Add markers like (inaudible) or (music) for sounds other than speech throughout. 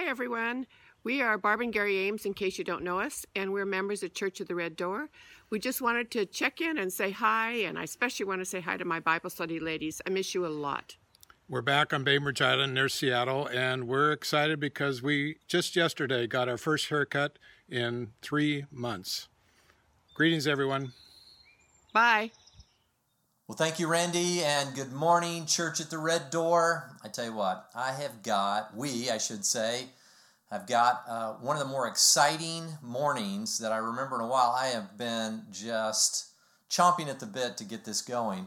Hi, everyone. We are Barb and Gary Ames, in case you don't know us, and we're members of Church of the Red Door. We just wanted to check in and say hi, and I especially want to say hi to my Bible study ladies. I miss you a lot. We're back on Bainbridge Island near Seattle, and we're excited because we just yesterday got our first haircut in three months. Greetings, everyone. Bye. Well, thank you, Randy, and good morning, Church at the Red Door. I tell you what, I have got, we, I should say, have got uh, one of the more exciting mornings that I remember in a while. I have been just chomping at the bit to get this going.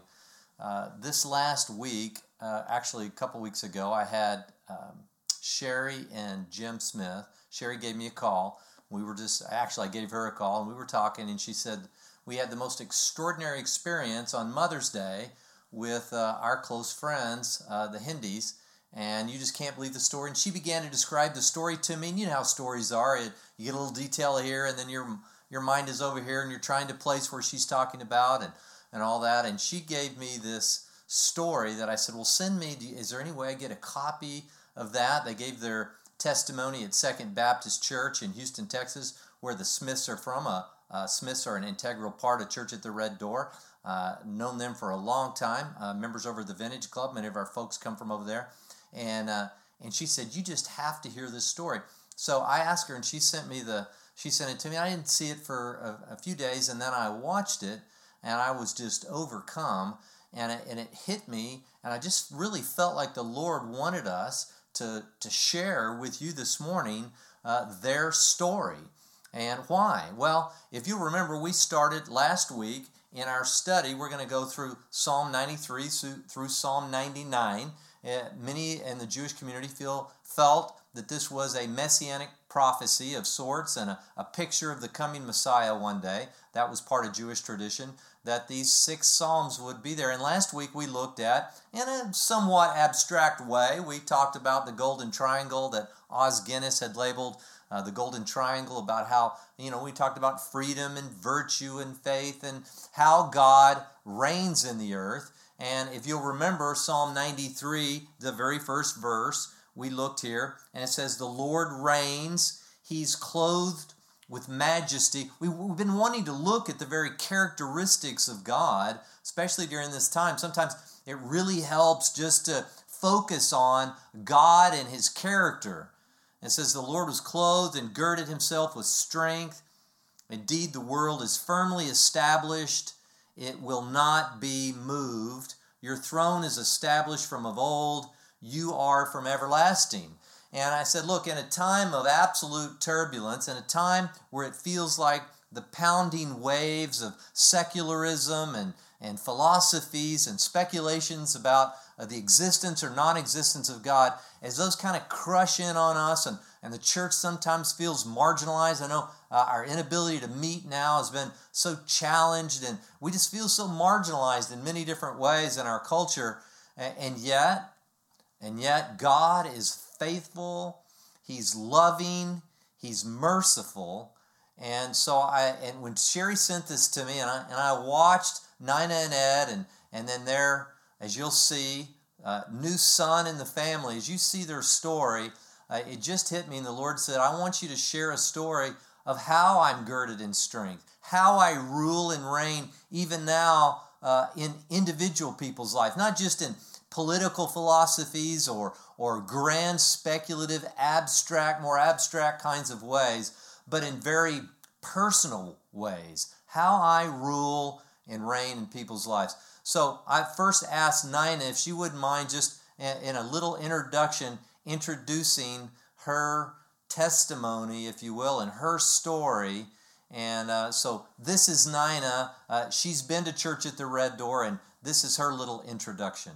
Uh, this last week, uh, actually a couple weeks ago, I had um, Sherry and Jim Smith. Sherry gave me a call. We were just, actually, I gave her a call and we were talking, and she said, we had the most extraordinary experience on Mother's Day with uh, our close friends, uh, the Hindis, and you just can't believe the story. And she began to describe the story to me. And you know how stories are. It, you get a little detail here, and then your your mind is over here, and you're trying to place where she's talking about and, and all that. And she gave me this story that I said, Well, send me, is there any way I get a copy of that? They gave their testimony at Second Baptist Church in Houston, Texas, where the Smiths are from, a uh, Smiths are an integral part of Church at the Red Door. Uh, known them for a long time. Uh, members over the Vintage Club. Many of our folks come from over there. And uh, and she said, "You just have to hear this story." So I asked her, and she sent me the she sent it to me. I didn't see it for a, a few days, and then I watched it, and I was just overcome, and it, and it hit me, and I just really felt like the Lord wanted us to to share with you this morning uh, their story. And why? Well, if you remember, we started last week in our study. We're going to go through Psalm 93 through Psalm 99. Uh, many in the Jewish community feel felt that this was a messianic prophecy of sorts and a, a picture of the coming Messiah one day. That was part of Jewish tradition that these six psalms would be there. And last week we looked at, in a somewhat abstract way, we talked about the golden triangle that Os Guinness had labeled uh, the Golden Triangle, about how, you know, we talked about freedom and virtue and faith and how God reigns in the earth. And if you'll remember Psalm 93, the very first verse, we looked here, and it says, The Lord reigns, He's clothed with majesty. We, have been wanting to look at the very characteristics of God, especially during this time. Sometimes it really helps just to focus on God and His character. It says, The Lord was clothed and girded himself with strength. Indeed, the world is firmly established, it will not be moved. Your throne is established from of old, you are from everlasting. And I said, Look, in a time of absolute turbulence, in a time where it feels like the pounding waves of secularism and, and philosophies and speculations about uh, the existence or non existence of God, as those kind of crush in on us and, and the church sometimes feels marginalized. I know uh, our inability to meet now has been so challenged and we just feel so marginalized in many different ways in our culture. And, and yet, and yet, God is faithful, He's loving, He's merciful. And so I and when Sherry sent this to me and I and I watched Nina and Ed and and then there as you'll see, uh, new son in the family, as you see their story, uh, it just hit me, and the Lord said, I want you to share a story of how I'm girded in strength, how I rule and reign even now uh, in individual people's life, not just in political philosophies or, or grand speculative, abstract, more abstract kinds of ways, but in very personal ways, how I rule and reign in people's lives. So I first asked Nina if she wouldn't mind just in a little introduction introducing her testimony, if you will, and her story. And uh, so this is Nina. Uh, she's been to church at the Red Door, and this is her little introduction.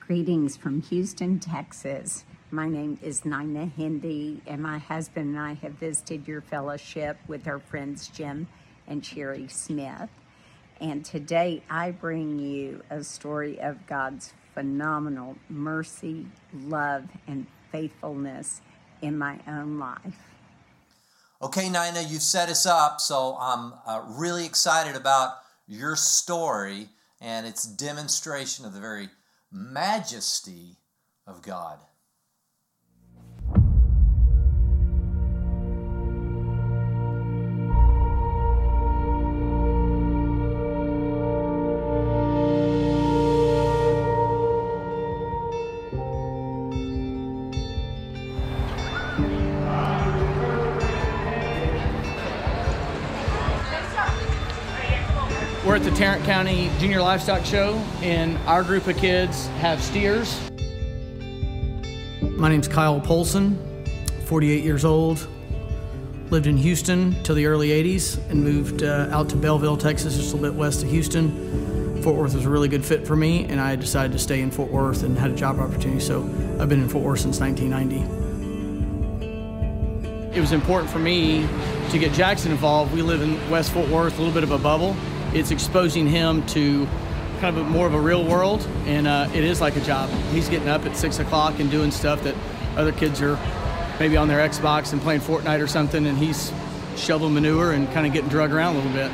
Greetings from Houston, Texas. My name is Nina Hindi, and my husband and I have visited your fellowship with our friends Jim and Sherry Smith. And today I bring you a story of God's phenomenal mercy, love, and faithfulness in my own life. Okay, Nina, you've set us up, so I'm uh, really excited about your story and its demonstration of the very majesty of God. The Tarrant County Junior Livestock Show, and our group of kids have steers. My name's Kyle Polson, 48 years old. Lived in Houston till the early 80s and moved uh, out to Bellville, Texas, just a little bit west of Houston. Fort Worth was a really good fit for me, and I decided to stay in Fort Worth and had a job opportunity. So I've been in Fort Worth since 1990. It was important for me to get Jackson involved. We live in West Fort Worth, a little bit of a bubble. It's exposing him to kind of a, more of a real world, and uh, it is like a job. He's getting up at six o'clock and doing stuff that other kids are maybe on their Xbox and playing Fortnite or something, and he's shoveling manure and kind of getting drug around a little bit.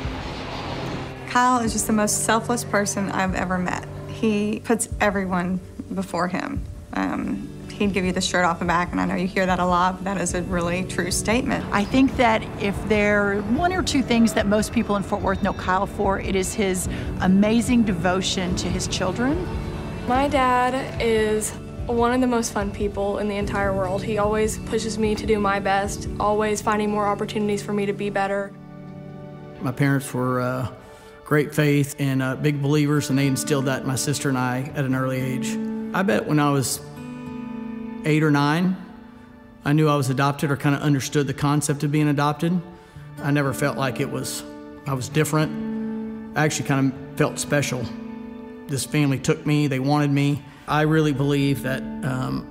Kyle is just the most selfless person I've ever met. He puts everyone before him. Um, he'd give you the shirt off the back, and I know you hear that a lot, but that is a really true statement. I think that if there are one or two things that most people in Fort Worth know Kyle for, it is his amazing devotion to his children. My dad is one of the most fun people in the entire world. He always pushes me to do my best, always finding more opportunities for me to be better. My parents were uh, great faith and uh, big believers, and they instilled that in my sister and I at an early age. I bet when I was eight or nine, I knew I was adopted or kind of understood the concept of being adopted. I never felt like it was, I was different. I actually kind of felt special. This family took me, they wanted me. I really believe that um,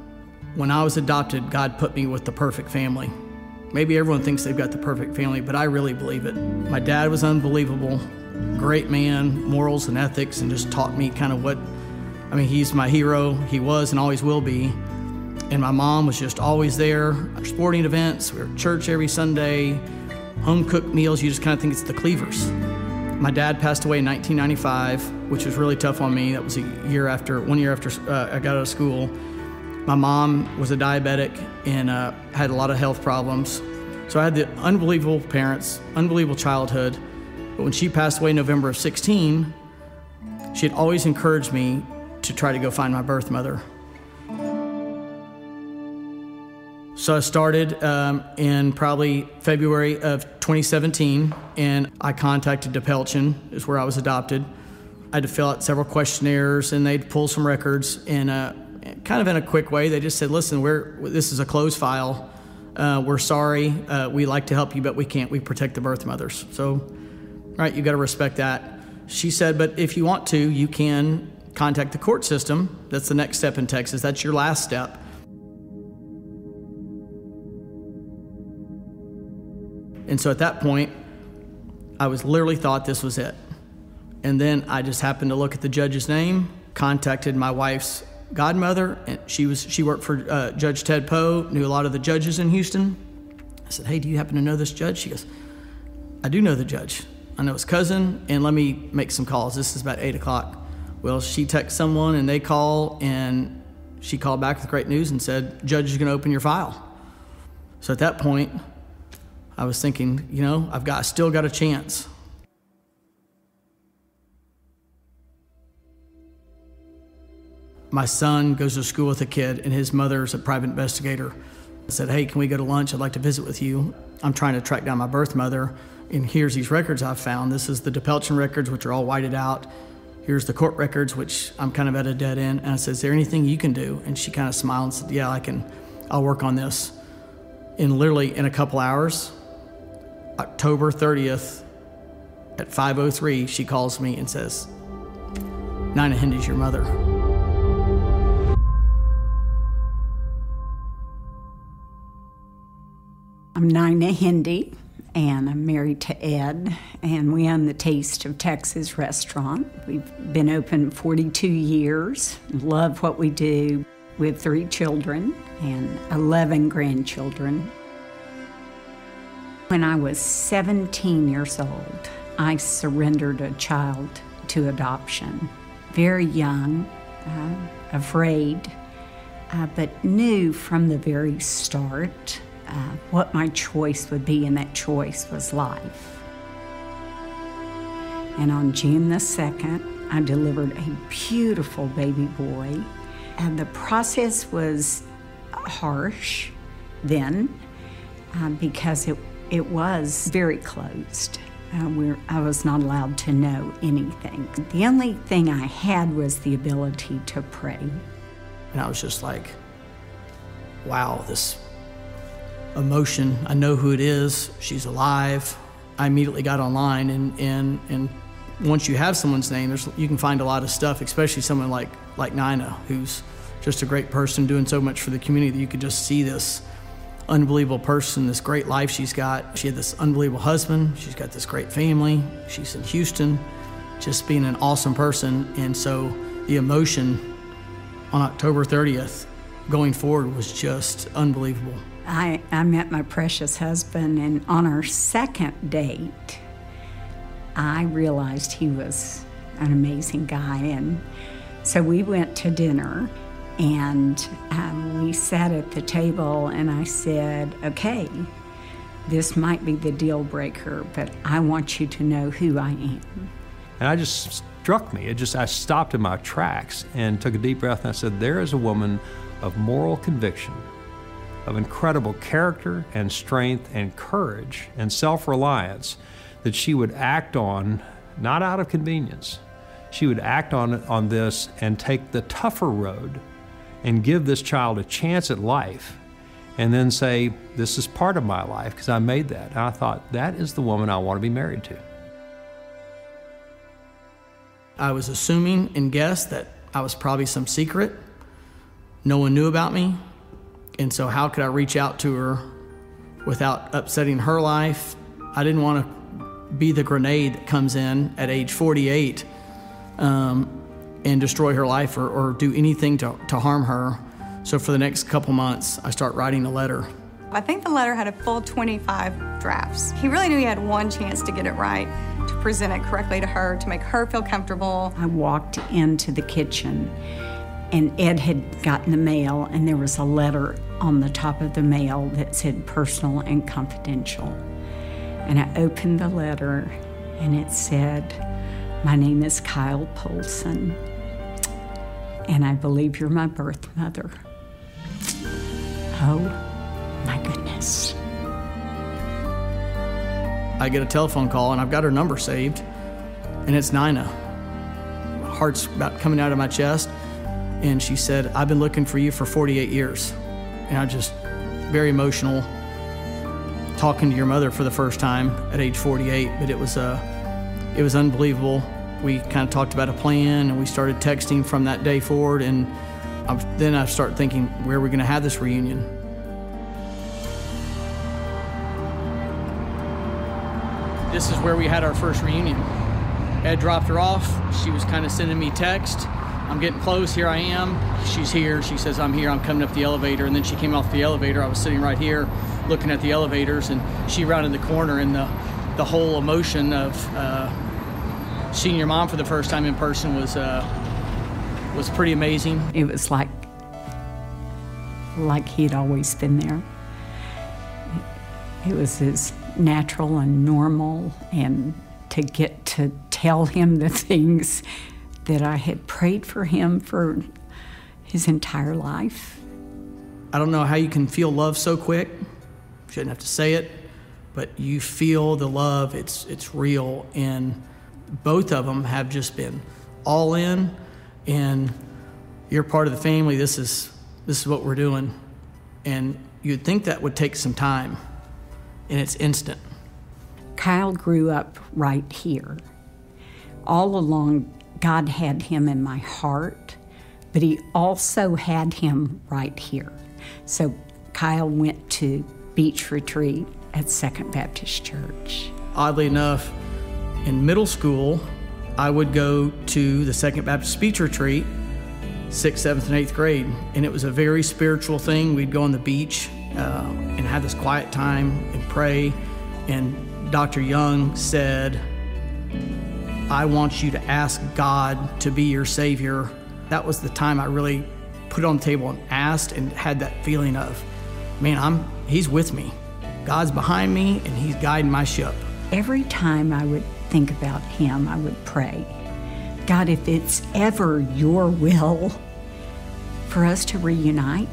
when I was adopted, God put me with the perfect family. Maybe everyone thinks they've got the perfect family, but I really believe it. My dad was unbelievable, great man, morals and ethics, and just taught me kind of what, I mean, he's my hero. He was and always will be. And my mom was just always there. Our sporting events, we were at church every Sunday, home cooked meals. You just kind of think it's the Cleavers. My dad passed away in 1995, which was really tough on me. That was a year after, one year after uh, I got out of school. My mom was a diabetic and uh, had a lot of health problems. So I had the unbelievable parents, unbelievable childhood. But when she passed away November of 16, she had always encouraged me to try to go find my birth mother. So I started um, in probably February of 2017, and I contacted DePelchin, is where I was adopted. I had to fill out several questionnaires, and they'd pull some records, and uh, kind of in a quick way, they just said, "Listen, we're this is a closed file. Uh, we're sorry. Uh, we like to help you, but we can't. We protect the birth mothers. So, right, you got to respect that." She said, "But if you want to, you can contact the court system. That's the next step in Texas. That's your last step." And so at that point, I was literally thought this was it. And then I just happened to look at the judge's name, contacted my wife's godmother, and she was she worked for uh, Judge Ted Poe, knew a lot of the judges in Houston. I said, "Hey, do you happen to know this judge?" She goes, "I do know the judge. I know his cousin, and let me make some calls. This is about eight o'clock." Well, she texts someone, and they call, and she called back with great news and said, "Judge is going to open your file." So at that point, I was thinking, you know, I've got, I still got a chance. My son goes to school with a kid, and his mother's a private investigator. I said, Hey, can we go to lunch? I'd like to visit with you. I'm trying to track down my birth mother, and here's these records I've found. This is the DePelchin records, which are all whited out. Here's the court records, which I'm kind of at a dead end. And I said, Is there anything you can do? And she kind of smiled and said, Yeah, I can, I'll work on this. And literally in a couple hours, October 30th at 5:03, she calls me and says, "Nina Hindi's your mother." I'm Nina Hindi, and I'm married to Ed, and we own the Taste of Texas restaurant. We've been open 42 years, love what we do. We have three children and 11 grandchildren. When I was 17 years old, I surrendered a child to adoption. Very young, uh, afraid, uh, but knew from the very start uh, what my choice would be, and that choice was life. And on June the 2nd, I delivered a beautiful baby boy. And the process was harsh then uh, because it, it was very closed. Uh, I was not allowed to know anything. The only thing I had was the ability to pray. And I was just like, wow, this emotion. I know who it is. She's alive. I immediately got online, and, and, and once you have someone's name, you can find a lot of stuff, especially someone like, like Nina, who's just a great person doing so much for the community that you could just see this unbelievable person, this great life she's got. She had this unbelievable husband. She's got this great family. She's in Houston, just being an awesome person. And so the emotion on October 30th going forward was just unbelievable. I, I met my precious husband, and on our second date, I realized he was an amazing guy. And so we went to dinner and um, we sat at the table, and I said, Okay, this might be the deal breaker, but I want you to know who I am. And I just struck me. It just, I stopped in my tracks and took a deep breath and I said, There is a woman of moral conviction, of incredible character and strength and courage and self reliance that she would act on, not out of convenience. She would act on, on this and take the tougher road and give this child a chance at life and then say, This is part of my life because I made that. And I thought, that is the woman I want to be married to. I was assuming and guessed that I was probably some secret. No one knew about me. And so, how could I reach out to her without upsetting her life? I didn't want to be the grenade that comes in at age 48 um, and destroy her life or, or do anything to, to harm her. So for the next couple months, I start writing a letter. I think the letter had a full 25 drafts. He really knew he had one chance to get it right, to present it correctly to her, to make her feel comfortable. I walked into the kitchen and Ed had gotten the mail, and there was a letter on the top of the mail that said personal and confidential. And I opened the letter, and it said, My name is Kyle Polson and I believe you're my birth mother. Oh, my goodness. I get a telephone call, and I've got her number saved, and it's Nina. Heart's about coming out of my chest, and she said, I've been looking for you for 48 years. And I just, very emotional, talking to your mother for the first time at age 48, but it was, uh, it was unbelievable we kind of talked about a plan and we started texting from that day forward. And I, then I started thinking, where are we going to have this reunion? This is where we had our first reunion. Ed dropped her off. She was kind of sending me text. I'm getting close. Here I am. She's here. She says, I'm here. I'm coming up the elevator. And then she came off the elevator. I was sitting right here looking at the elevators, and she rounded the corner, and the, the whole emotion of uh, seeing your mom for the first time in person was uh, was pretty amazing. It was like like he'd always been there. It was as natural and normal, and to get to tell him the (laughs) things that I had prayed for him for his entire life. I don't know how you can feel love so quick. Shouldn't have to say it, but you feel the love. It's it's real and both of them have just been all in and you're part of the family. This is this is what we're doing. And you'd think that would take some time and it's instant. Kyle grew up right here. All along god had him in my heart but he also had him right here. So kyle went to beach retreat at second baptist church. Oddly enough in middle school, I would go to the Second Baptist Beach Retreat, sixth, seventh, and eighth grade. And it was a very spiritual thing. We'd go on the beach uh, and have this quiet time and pray. And Dr. Young said, I want you to ask God to be your Savior. That was the time I really put it on the table and asked and had that feeling of, man, I'm He's with me. God's behind me and He's guiding my ship. Every time I would think about him, I would pray, God, if it's ever your will for us to reunite,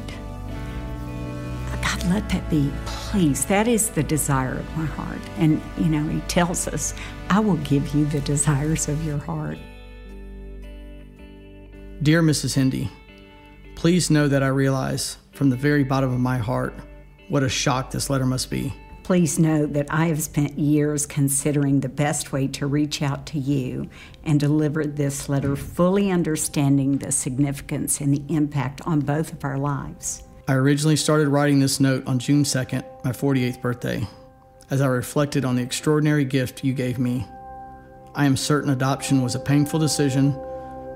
God, let that be. Please, that is the desire of my heart. And, you know, He tells us, I will give you the desires of your heart. Dear Mrs. Hindi, please know that I realize from the very bottom of my heart what a shock this letter must be. Please know that I have spent years considering the best way to reach out to you and deliver this letter, fully understanding the significance and the impact on both of our lives. I originally started writing this note on June 2nd, my 48th birthday, as I reflected on the extraordinary gift you gave me. I am certain adoption was a painful decision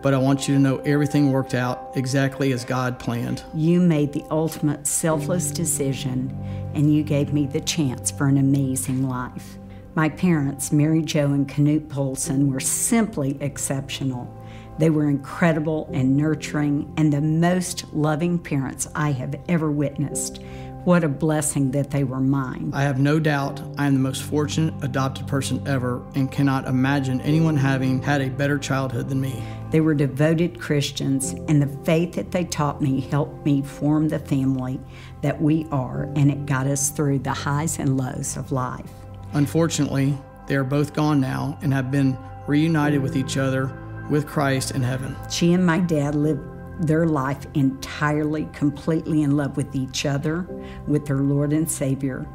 but I want you to know everything worked out exactly as God planned. You made the ultimate selfless decision, and you gave me the chance for an amazing life. My parents, Mary Jo and Knut Polson, were simply exceptional. They were incredible and nurturing, and the most loving parents I have ever witnessed. What a blessing that they were mine. I have no doubt I am the most fortunate adopted person ever and cannot imagine anyone having had a better childhood than me. They were devoted Christians, and the faith that they taught me helped me form the family that we are, and it got us through the highs and lows of life. Unfortunately, they are both gone now and have been reunited with each other with Christ in heaven. She and my dad lived their life entirely, completely in love with each other, with their Lord and Savior,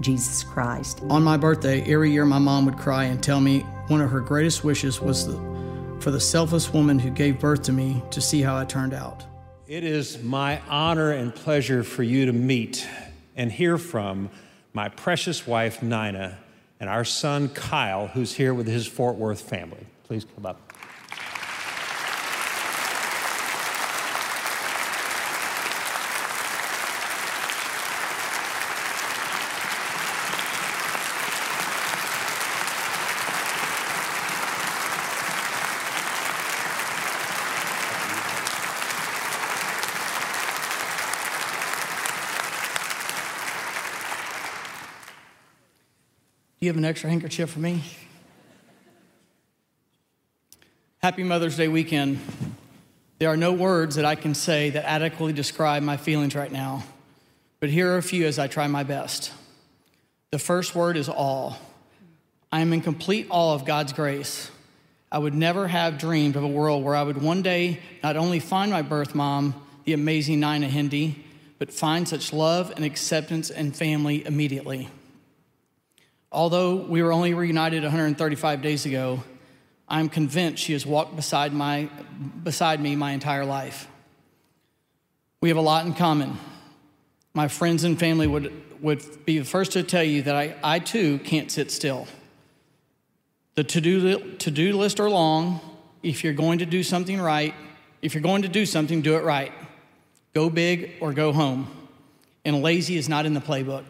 Jesus Christ. On my birthday, every year my mom would cry and tell me one of her greatest wishes was the, for the selfless woman who gave birth to me to see how I turned out. It is my honor and pleasure for you to meet and hear from my precious wife, Nina, and our son, Kyle, who's here with his Fort Worth family. Please come up. You have an extra handkerchief for me? Happy Mother's Day weekend. There are no words that I can say that adequately describe my feelings right now, but here are a few as I try my best. The first word is awe. I am in complete awe of God's grace. I would never have dreamed of a world where I would one day not only find my birth mom, the amazing Nina Hindi, but find such love and acceptance and family immediately. Although we were only reunited 135 days ago, I'm convinced she has walked beside, my, beside me my entire life. We have a lot in common. My friends and family would, would be the first to tell you that I, I too can't sit still. The to do to do list are long. If you're going to do something right, if you're going to do something, do it right. Go big or go home. And lazy is not in the playbook.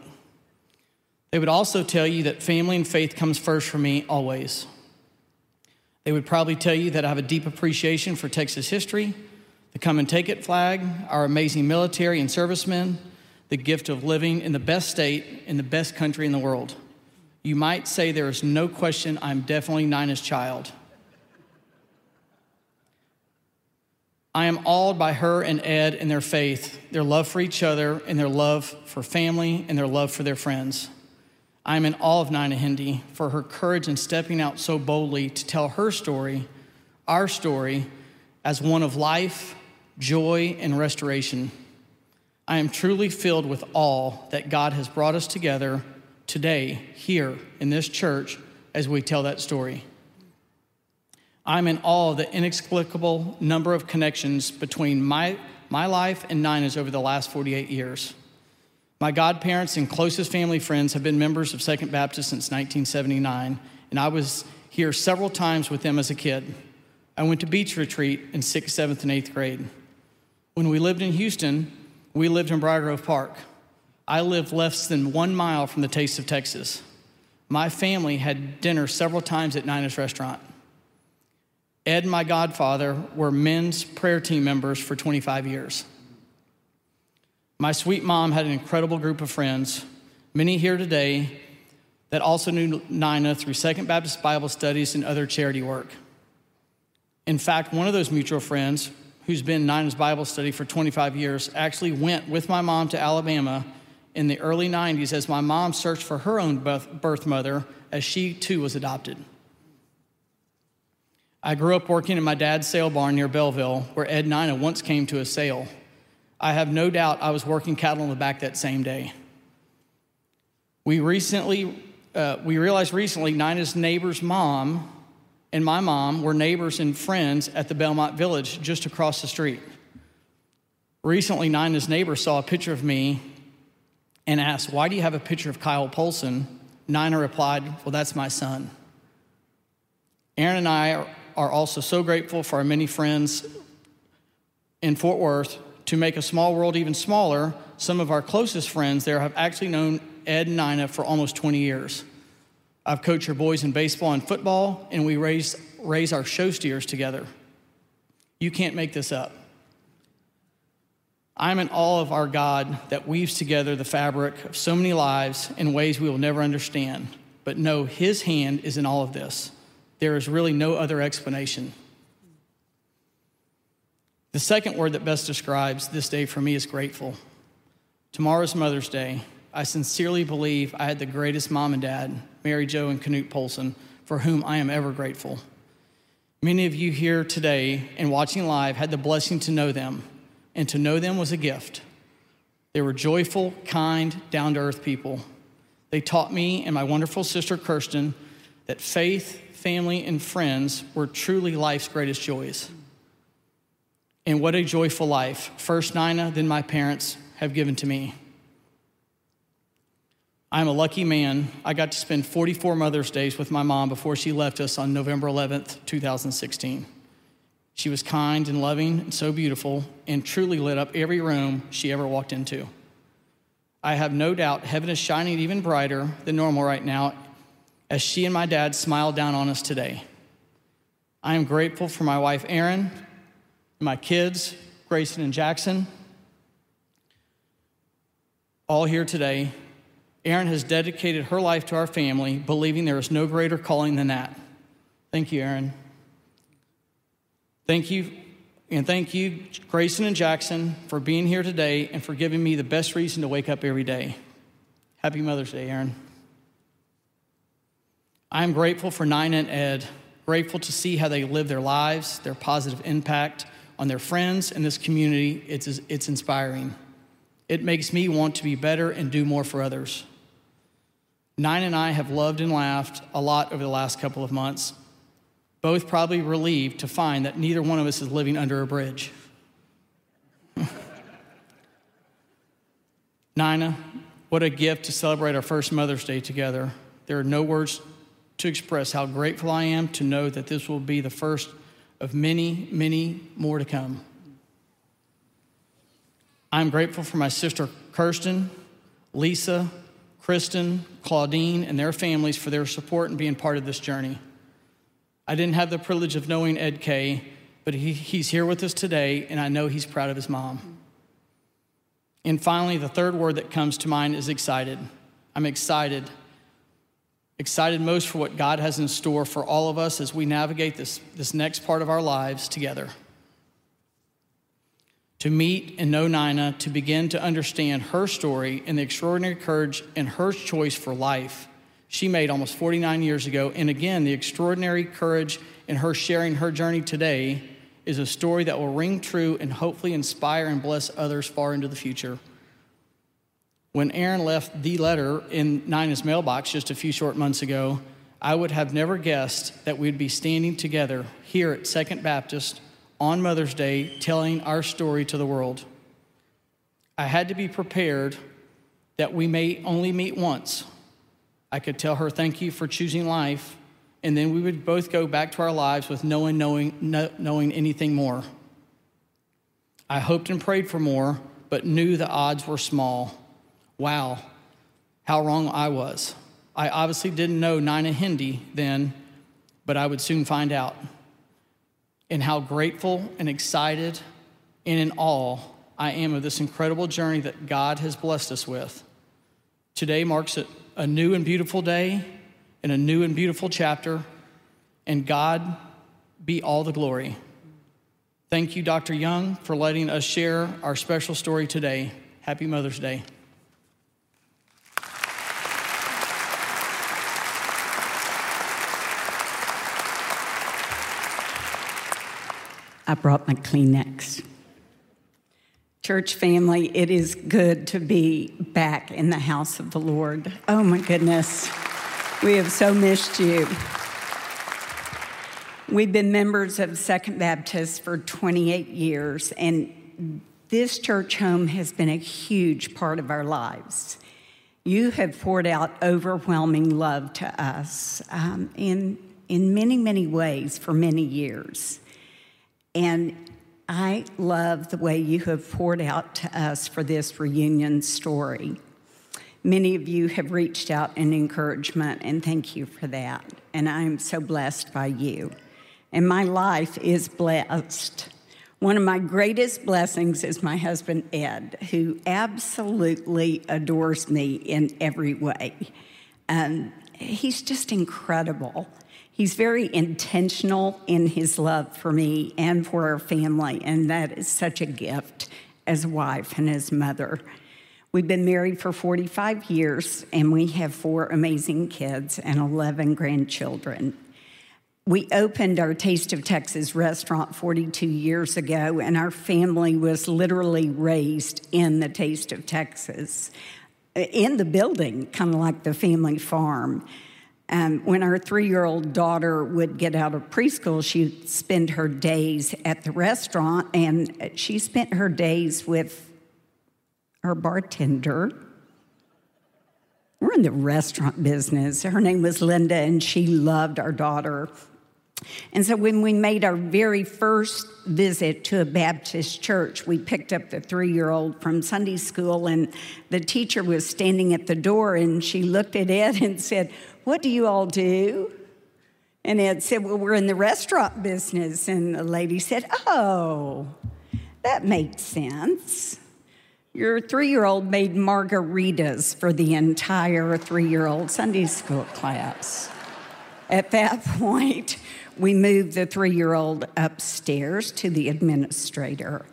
They would also tell you that family and faith comes first for me always. They would probably tell you that I have a deep appreciation for Texas history, the come and take it flag, our amazing military and servicemen, the gift of living in the best state, in the best country in the world. You might say there is no question I'm definitely Nina's child. I am awed by her and Ed and their faith, their love for each other, and their love for family, and their love for their friends. I am in awe of Nina Hindi for her courage in stepping out so boldly to tell her story, our story, as one of life, joy, and restoration. I am truly filled with awe that God has brought us together today, here in this church, as we tell that story. I'm in awe of the inexplicable number of connections between my, my life and Nina's over the last 48 years. My godparents and closest family friends have been members of Second Baptist since 1979, and I was here several times with them as a kid. I went to beach retreat in sixth, seventh, and eighth grade. When we lived in Houston, we lived in Briar Grove Park. I lived less than one mile from the Taste of Texas. My family had dinner several times at Nina's restaurant. Ed my godfather were men's prayer team members for 25 years. My sweet mom had an incredible group of friends, many here today that also knew Nina through Second Baptist Bible studies and other charity work. In fact, one of those mutual friends, who's been Nina's Bible study for 25 years, actually went with my mom to Alabama in the early 90s as my mom searched for her own birth mother as she too was adopted. I grew up working in my dad's sale barn near Bellville, where Ed Nina once came to a sale. I have no doubt I was working cattle in the back that same day. We recently, uh, we realized recently, Nina's neighbor's mom and my mom were neighbors and friends at the Belmont Village just across the street. Recently, Nina's neighbor saw a picture of me and asked, Why do you have a picture of Kyle Polson? Nina replied, Well, that's my son. Erin and I are also so grateful for our many friends in Fort Worth. To make a small world even smaller, some of our closest friends there have actually known Ed and Nina for almost 20 years. I've coached your boys in baseball and football, and we raise, raise our show steers together. You can't make this up. I'm in awe of our God that weaves together the fabric of so many lives in ways we will never understand. But know His hand is in all of this. There is really no other explanation. The second word that best describes this day for me is grateful. Tomorrow's Mother's Day. I sincerely believe I had the greatest mom and dad, Mary Jo and Knut Polson, for whom I am ever grateful. Many of you here today and watching live had the blessing to know them, and to know them was a gift. They were joyful, kind, down to earth people. They taught me and my wonderful sister Kirsten that faith, family, and friends were truly life's greatest joys. And what a joyful life, first Nina, then my parents, have given to me. I'm a lucky man. I got to spend 44 Mother's Days with my mom before she left us on November 11th, 2016. She was kind and loving and so beautiful and truly lit up every room she ever walked into. I have no doubt heaven is shining even brighter than normal right now as she and my dad smile down on us today. I am grateful for my wife, Erin, my kids, Grayson and Jackson, all here today Erin has dedicated her life to our family, believing there is no greater calling than that. Thank you, Erin. Thank you, and thank you, Grayson and Jackson, for being here today and for giving me the best reason to wake up every day. Happy Mother's Day, Erin. I'm grateful for Nina and Ed, grateful to see how they live their lives, their positive impact on their friends and this community. It's, it's inspiring. It makes me want to be better and do more for others. Nine and I have loved and laughed a lot over the last couple of months, both probably relieved to find that neither one of us is living under a bridge. (laughs) Nina, what a gift to celebrate our first Mother's Day together. There are no words to express how grateful I am to know that this will be the first of many, many more to come. I'm grateful for my sister Kirsten, Lisa, Kristen, Claudine, and their families for their support and being part of this journey. I didn't have the privilege of knowing Ed Kay, but he, he's here with us today, and I know he's proud of his mom. And finally, the third word that comes to mind is excited. I'm excited. Excited most for what God has in store for all of us as we navigate this, this next part of our lives together to meet and know Nina, to begin to understand her story and the extraordinary courage and her choice for life she made almost 49 years ago. And again, the extraordinary courage in her sharing her journey today is a story that will ring true and hopefully inspire and bless others far into the future. When Erin left the letter in Nina's mailbox just a few short months ago, I would have never guessed that we'd be standing together here at Second Baptist on Mother's Day telling our story to the world. I had to be prepared that we may only meet once. I could tell her, Thank you for choosing life, and then we would both go back to our lives with no one knowing, no, knowing anything more. I hoped and prayed for more, but knew the odds were small. Wow, how wrong I was. I obviously didn't know Nina Hindi then, but I would soon find out and how grateful and excited and in awe I am of this incredible journey that God has blessed us with. Today marks a, a new and beautiful day and a new and beautiful chapter, and God be all the glory. Thank you, Dr. Young, for letting us share our special story today. Happy Mother's Day. I brought my Kleenex. Church family, it is good to be back in the house of the Lord. Oh my goodness, we have so missed you. We've been members of Second Baptist for 28 years, and this church home has been a huge part of our lives. You have poured out overwhelming love to us um, in, in many, many ways for many years. And I love the way you have poured out to us for this reunion story. Many of you have reached out in encouragement, and thank you for that. And I am so blessed by you. And my life is blessed. One of my greatest blessings is my husband, Ed, who absolutely adores me in every way. And he's just incredible. He's very intentional in his love for me and for our family, and that is such a gift as a wife and as mother. We've been married for 45 years, and we have four amazing kids and 11 grandchildren. We opened our Taste of Texas restaurant 42 years ago, and our family was literally raised in the Taste of Texas, in the building, kind of like the family farm. Um, when our three year old daughter would get out of preschool, she'd spend her days at the restaurant, and she spent her days with our bartender. We're in the restaurant business. Her name was Linda, and she loved our daughter. And so when we made our very first visit to a Baptist church, we picked up the three year old from Sunday school, and the teacher was standing at the door, and she looked at Ed (laughs) and said, what do you all do? And Ed said, Well, we're in the restaurant business. And the lady said, Oh, that makes sense. Your three year old made margaritas for the entire three year old Sunday school class. At that (laughs) point, we moved the three year old upstairs to the administrator.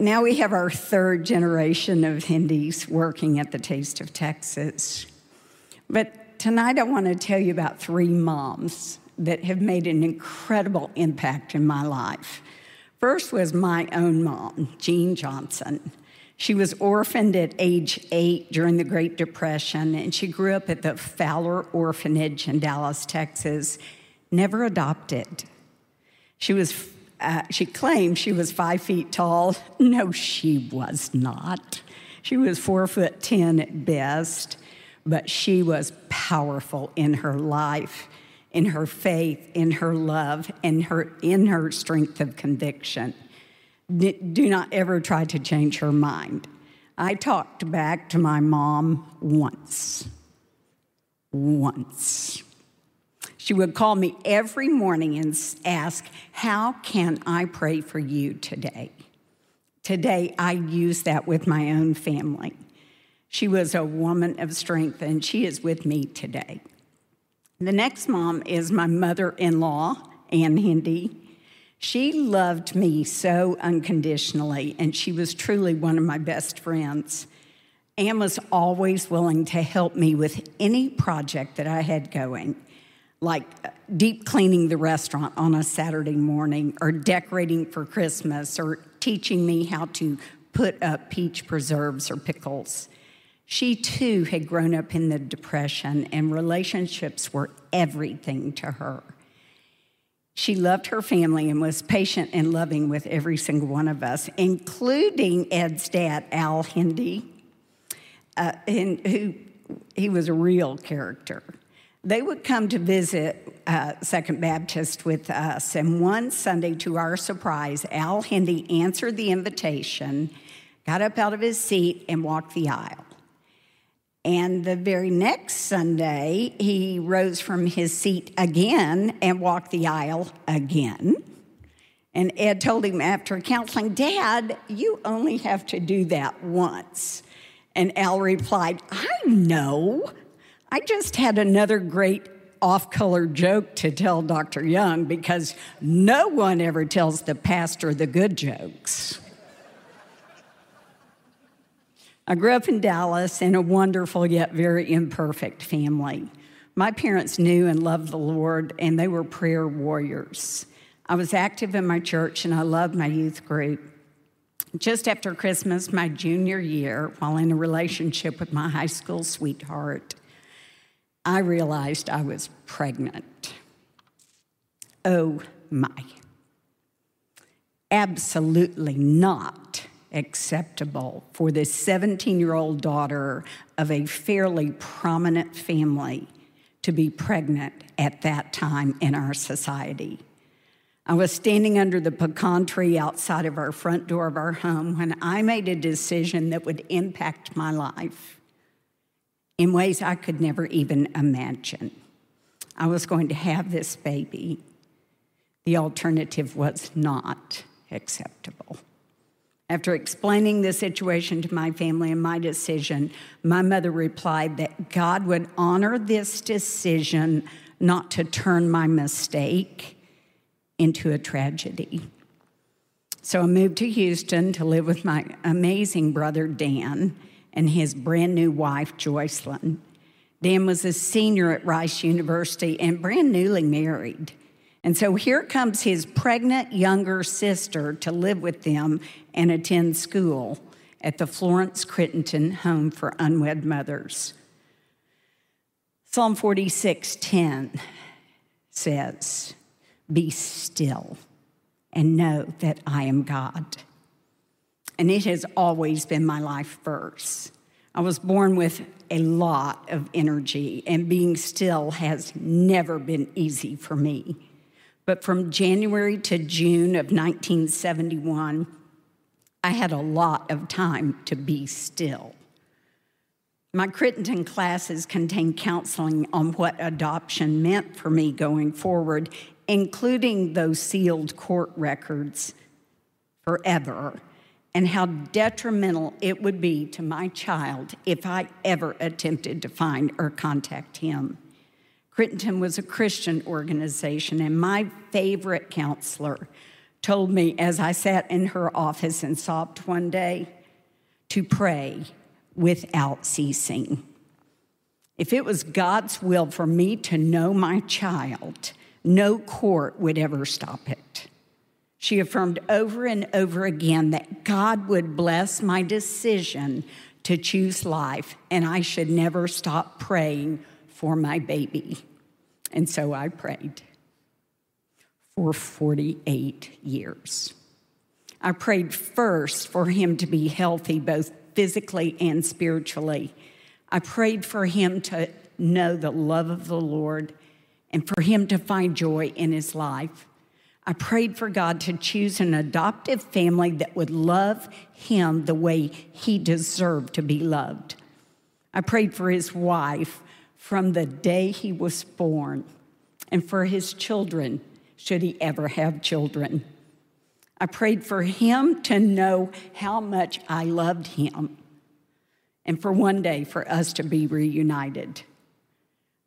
Now we have our third generation of Hindis working at the Taste of Texas. But tonight I want to tell you about three moms that have made an incredible impact in my life. First was my own mom, Jean Johnson. She was orphaned at age eight during the Great Depression, and she grew up at the Fowler Orphanage in Dallas, Texas, never adopted. She was uh, she claimed she was five feet tall. (laughs) No, she was not. She was four foot ten at best but she was powerful in her life, in her faith, in her love, in her, in her strength of conviction. Do not ever try to change her mind. I talked back to my mom once. Once. She would call me every morning and ask, How can I pray for you today? Today, I use that with my own family. She was a woman of strength, and she is with me today. The next mom is my mother in law, Ann Hindi. She loved me so unconditionally, and she was truly one of my best friends. Ann was always willing to help me with any project that I had going, like uh, deep cleaning the restaurant on a Saturday morning, or decorating for Christmas, or teaching me how to put up peach preserves or pickles. She too had grown up in the Depression, and relationships were everything to her. She loved her family and was patient and loving with every single one of us, including Ed's dad, Al Hindi, uh, and who he was a real character. They would come to visit uh, Second Baptist with us, and one Sunday, to our surprise, Al Hindi answered the invitation, got up out of his seat, and walked the aisle. And the very next Sunday, he rose from his seat again and walked the aisle again. And Ed told him after counseling, Dad, you only have to do that once. And Al replied, I know. I just had another great off color joke to tell Dr. Young because no one ever tells the pastor the good jokes. I grew up in Dallas in a wonderful yet very imperfect family. My parents knew and loved the Lord, and they were prayer warriors. I was active in my church and I loved my youth group. Just after Christmas, my junior year, while in a relationship with my high school sweetheart, I realized I was pregnant. Oh my. Absolutely not acceptable for this 17 year old daughter of a fairly prominent family to be pregnant at that time in our society. I was standing under the pecan tree outside of our front door of our home when I made a decision that would impact my life in ways I could never even imagine. I was going to have this baby. The alternative was not acceptable. After explaining the situation to my family and my decision, my mother replied that God would honor this decision not to turn my mistake into a tragedy. So I moved to Houston to live with my amazing brother Dan and his brand new wife, Joycelyn. Dan was a senior at Rice University and brand newly married. And so here comes his pregnant younger sister to live with them and attend school at the Florence Crittenton Home for Unwed Mothers. Psalm 46:10 says, "Be still and know that I am God." And it has always been my life verse. I was born with a lot of energy, and being still has never been easy for me. But from January to June of 1971, I had a lot of time to be still. My Crittenton classes contained counseling on what adoption meant for me going forward, including those sealed court records forever and how detrimental it would be to my child if I ever attempted to find or contact him. Crittenton was a Christian organization, and my favorite counselor told me as I sat in her office and sobbed one day to pray without ceasing. If it was God's will for me to know my child, no court would ever stop it. She affirmed over and over again that God would bless my decision to choose life and I should never stop praying for my baby. And so I prayed for 48 years. I prayed first for him to be healthy, both physically and spiritually. I prayed for him to know the love of the Lord and for him to find joy in his life. I prayed for God to choose an adoptive family that would love him the way he deserved to be loved. I prayed for his wife from the day he was born and for his children, should he ever have children. I prayed for him to know how much I loved him and for one day for us to be reunited.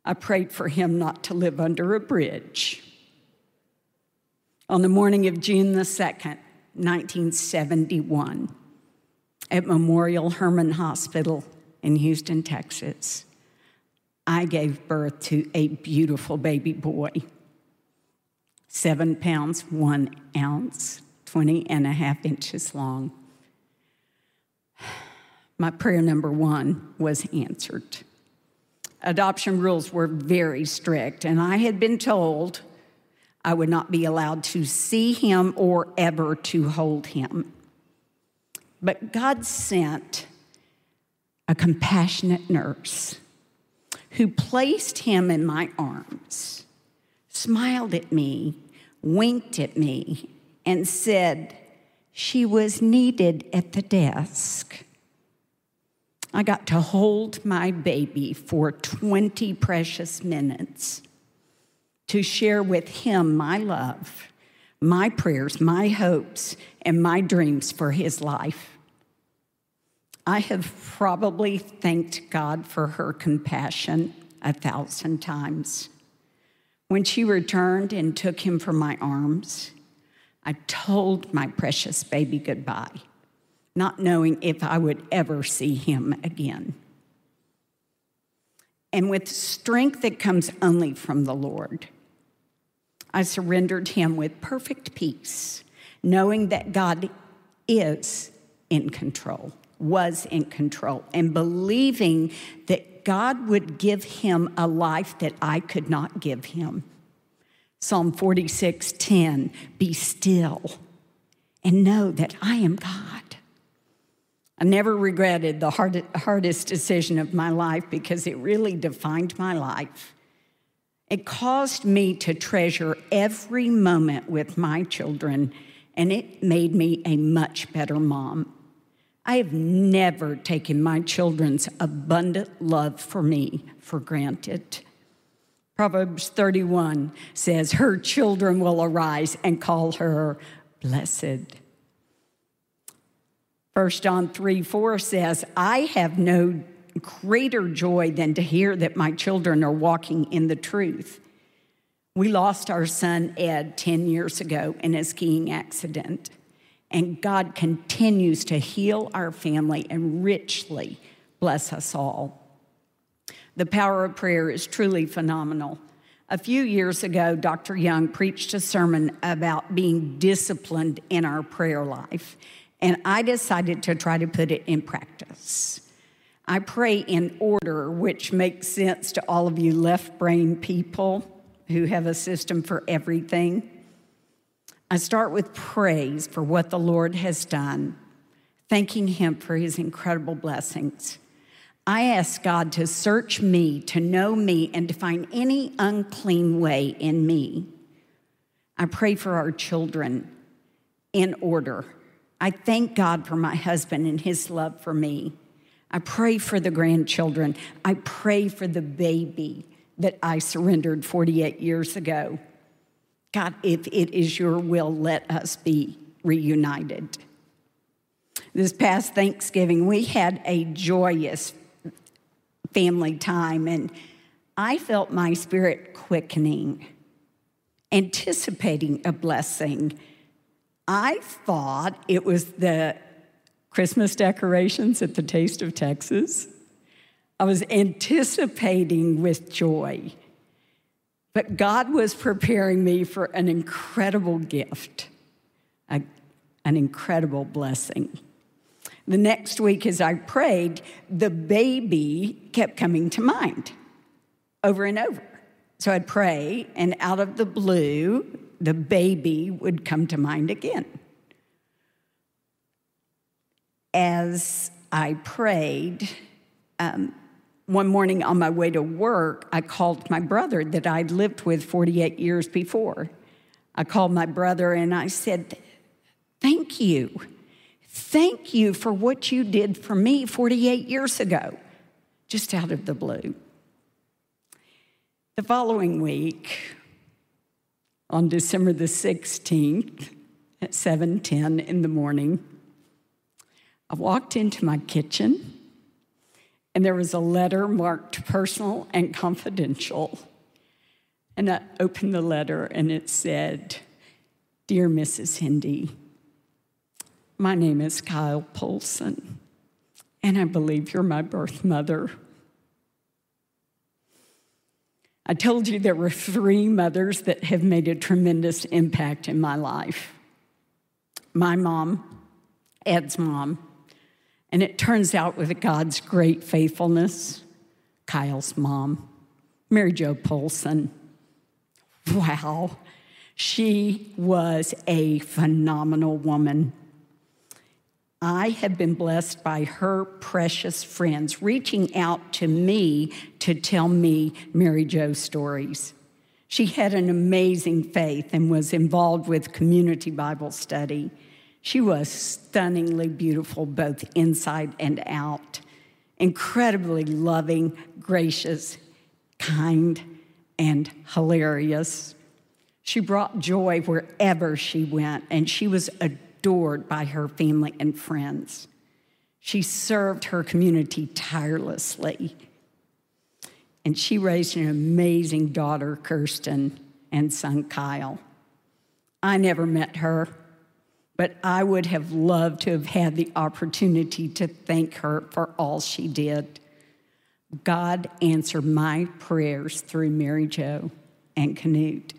I prayed for him not to live under a bridge on the morning of June the 2nd, 1971, at Memorial Hermann Hospital in Houston, Texas, I gave birth to a beautiful baby boy, seven pounds, one ounce, 20 and a half inches long. My prayer number one was answered. Adoption rules were very strict, and I had been told I would not be allowed to see him or ever to hold him. But God sent a compassionate nurse who placed him in my arms, smiled at me, winked at me, and said she was needed at the desk. I got to hold my baby for 20 precious minutes to share with him my love, my prayers, my hopes, and my dreams for his life. I have probably thanked God for her compassion a thousand times. When she returned and took him from my arms, I told my precious baby goodbye, not knowing if I would ever see him again. And with strength that comes only from the Lord, I surrendered him with perfect peace, knowing that God is in control, was in control, and believing that God would give him a life that I could not give him. Psalm 46:10 Be still and know that I am God. I never regretted the hard, hardest decision of my life because it really defined my life. It caused me to treasure every moment with my children, and it made me a much better mom. I have never taken my children's abundant love for me for granted. Proverbs 31 says, Her children will arise and call her blessed. 1 John 3 4 says, I have no greater joy than to hear that my children are walking in the truth. We lost our son Ed 10 years ago in a skiing accident, and God continues to heal our family and richly bless us all. The power of prayer is truly phenomenal. A few years ago, Dr. Young preached a sermon about being disciplined in our prayer life and I decided to try to put it in practice. I pray in order, which makes sense to all of you left brain people who have a system for everything. I start with praise for what the Lord has done, thanking Him for His incredible blessings. I ask God to search me, to know me, and to find any unclean way in me. I pray for our children in order. I thank God for my husband and his love for me. I pray for the grandchildren. I pray for the baby that I surrendered 48 years ago. God, if it is your will, let us be reunited. This past Thanksgiving, we had a joyous family time, and I felt my spirit quickening, anticipating a blessing I thought it was the Christmas decorations at the Taste of Texas. I was anticipating with joy. But God was preparing me for an incredible gift, a, an incredible blessing. The next week, as I prayed, the baby kept coming to mind over and over. So I'd pray, and out of the blue, the baby would come to mind again. As I prayed, um, one morning on my way to work, I called my brother that I'd lived with 48 years before. I called my brother and I said, Thank you. Thank you for what you did for me 48 years ago, just out of the blue. The following week, on December the 16th at 7:10 in the morning. I walked into my kitchen and there was a letter marked personal and confidential. And I opened the letter and it said, Dear Mrs. Hindi, my name is Kyle Polson, and I believe you're my birth mother. I told you there were three mothers that have made a tremendous impact in my life my mom, Ed's mom, and it turns out with God's great faithfulness, Kyle's mom, Mary Jo Polson. Wow, she was a phenomenal woman. I have been blessed by her precious friends reaching out to me to tell me Mary Jo stories. She had an amazing faith and was involved with community Bible study. She was stunningly beautiful, both inside and out, incredibly loving, gracious, kind, and hilarious. She brought joy wherever she went, and she was adored by her family and friends. She served her community tirelessly. And she raised an amazing daughter, Kirsten, and son, Kyle. I never met her, but I would have loved to have had the opportunity to thank her for all she did. God answered my prayers through Mary Jo and Canute.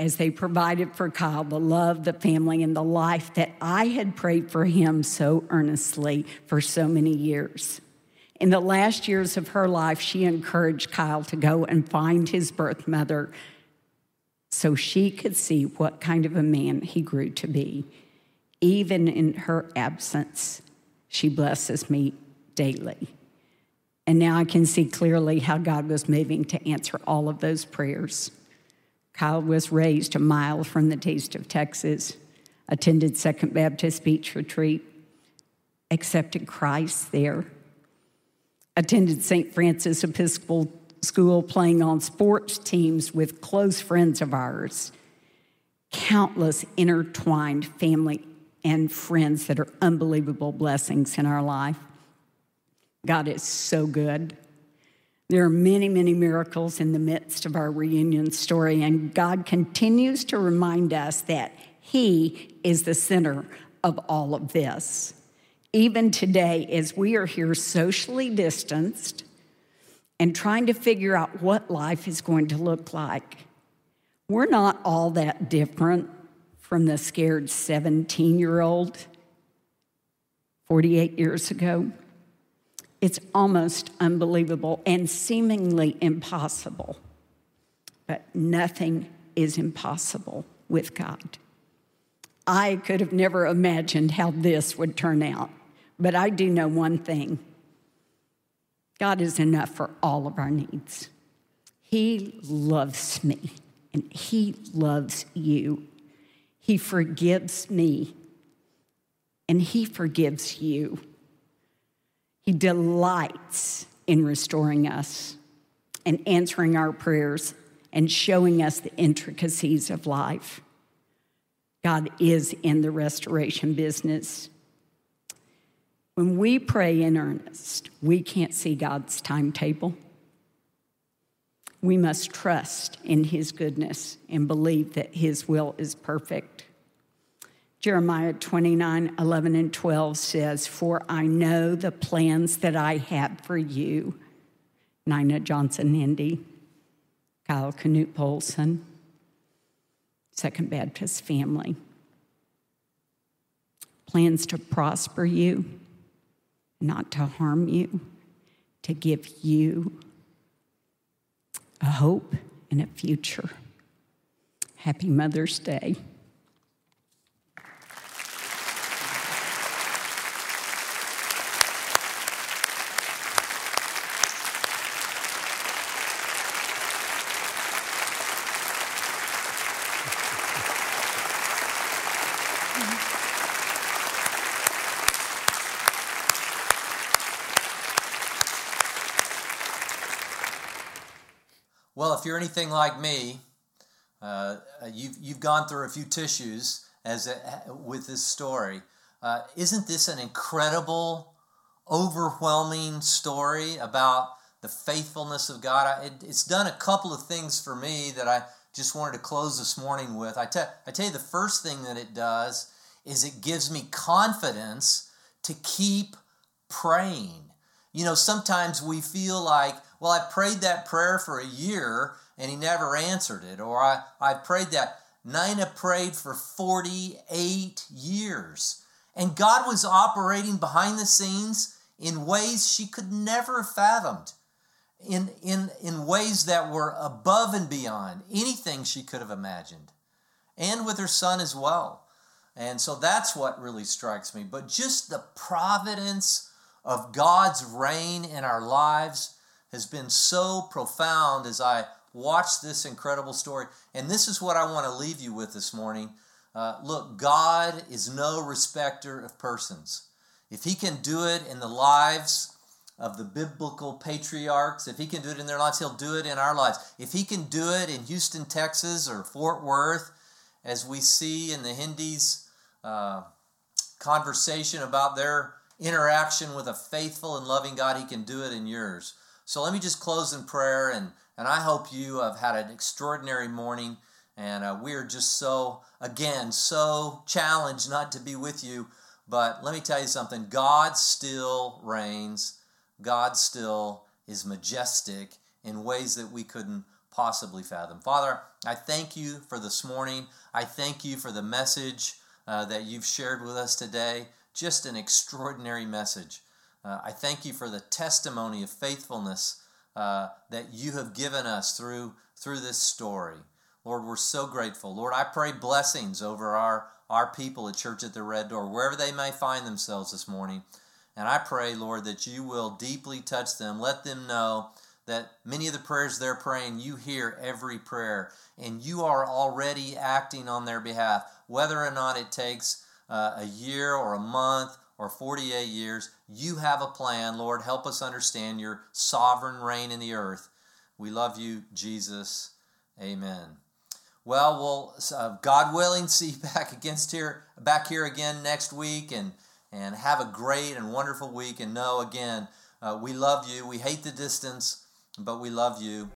as they provided for Kyle the love, the family, and the life that I had prayed for him so earnestly for so many years. In the last years of her life, she encouraged Kyle to go and find his birth mother so she could see what kind of a man he grew to be. Even in her absence, she blesses me daily. And now I can see clearly how God was moving to answer all of those prayers. Kyle was raised a mile from the taste of Texas, attended Second Baptist Beach Retreat, accepted Christ there, attended St. Francis Episcopal School, playing on sports teams with close friends of ours, countless intertwined family and friends that are unbelievable blessings in our life. God is so good. There are many, many miracles in the midst of our reunion story, and God continues to remind us that He is the center of all of this. Even today, as we are here socially distanced and trying to figure out what life is going to look like, we're not all that different from the scared 17 year old 48 years ago. It's almost unbelievable and seemingly impossible. But nothing is impossible with God. I could have never imagined how this would turn out, but I do know one thing God is enough for all of our needs. He loves me and He loves you. He forgives me and He forgives you. He delights in restoring us and answering our prayers and showing us the intricacies of life. God is in the restoration business. When we pray in earnest, we can't see God's timetable. We must trust in His goodness and believe that His will is perfect. Jeremiah 29 11 and 12 says, For I know the plans that I have for you. Nina Johnson Hindi, Kyle Knut Polson, Second Baptist family. Plans to prosper you, not to harm you, to give you a hope and a future. Happy Mother's Day. Well, if you're anything like me, uh, you've, you've gone through a few tissues as a, with this story. Uh, isn't this an incredible, overwhelming story about the faithfulness of God? I, it, it's done a couple of things for me that I just wanted to close this morning with. I, te- I tell you, the first thing that it does is it gives me confidence to keep praying. You know, sometimes we feel like well, I prayed that prayer for a year and he never answered it. Or I, I prayed that. Nina prayed for 48 years. And God was operating behind the scenes in ways she could never have fathomed, in, in, in ways that were above and beyond anything she could have imagined, and with her son as well. And so that's what really strikes me. But just the providence of God's reign in our lives has been so profound as I watched this incredible story. And this is what I want to leave you with this morning. Uh, look, God is no respecter of persons. If He can do it in the lives of the biblical patriarchs, if He can do it in their lives, He'll do it in our lives. If He can do it in Houston, Texas, or Fort Worth, as we see in the Hindis' uh, conversation about their interaction with a faithful and loving God, He can do it in yours. So let me just close in prayer, and, and I hope you have had an extraordinary morning. And uh, we are just so, again, so challenged not to be with you. But let me tell you something God still reigns, God still is majestic in ways that we couldn't possibly fathom. Father, I thank you for this morning. I thank you for the message uh, that you've shared with us today. Just an extraordinary message. Uh, I thank you for the testimony of faithfulness uh, that you have given us through through this story. Lord, we're so grateful. Lord, I pray blessings over our, our people at Church at the Red Door, wherever they may find themselves this morning. And I pray, Lord, that you will deeply touch them. Let them know that many of the prayers they're praying, you hear every prayer, and you are already acting on their behalf. Whether or not it takes uh, a year or a month or 48 years, you have a plan. Lord, help us understand your sovereign reign in the earth. We love you, Jesus. Amen. Well, we'll uh, God willing (laughs) see you back against here back here again next week, and and have a great and wonderful week. And know again, uh, we love you. We hate the distance, but we love you.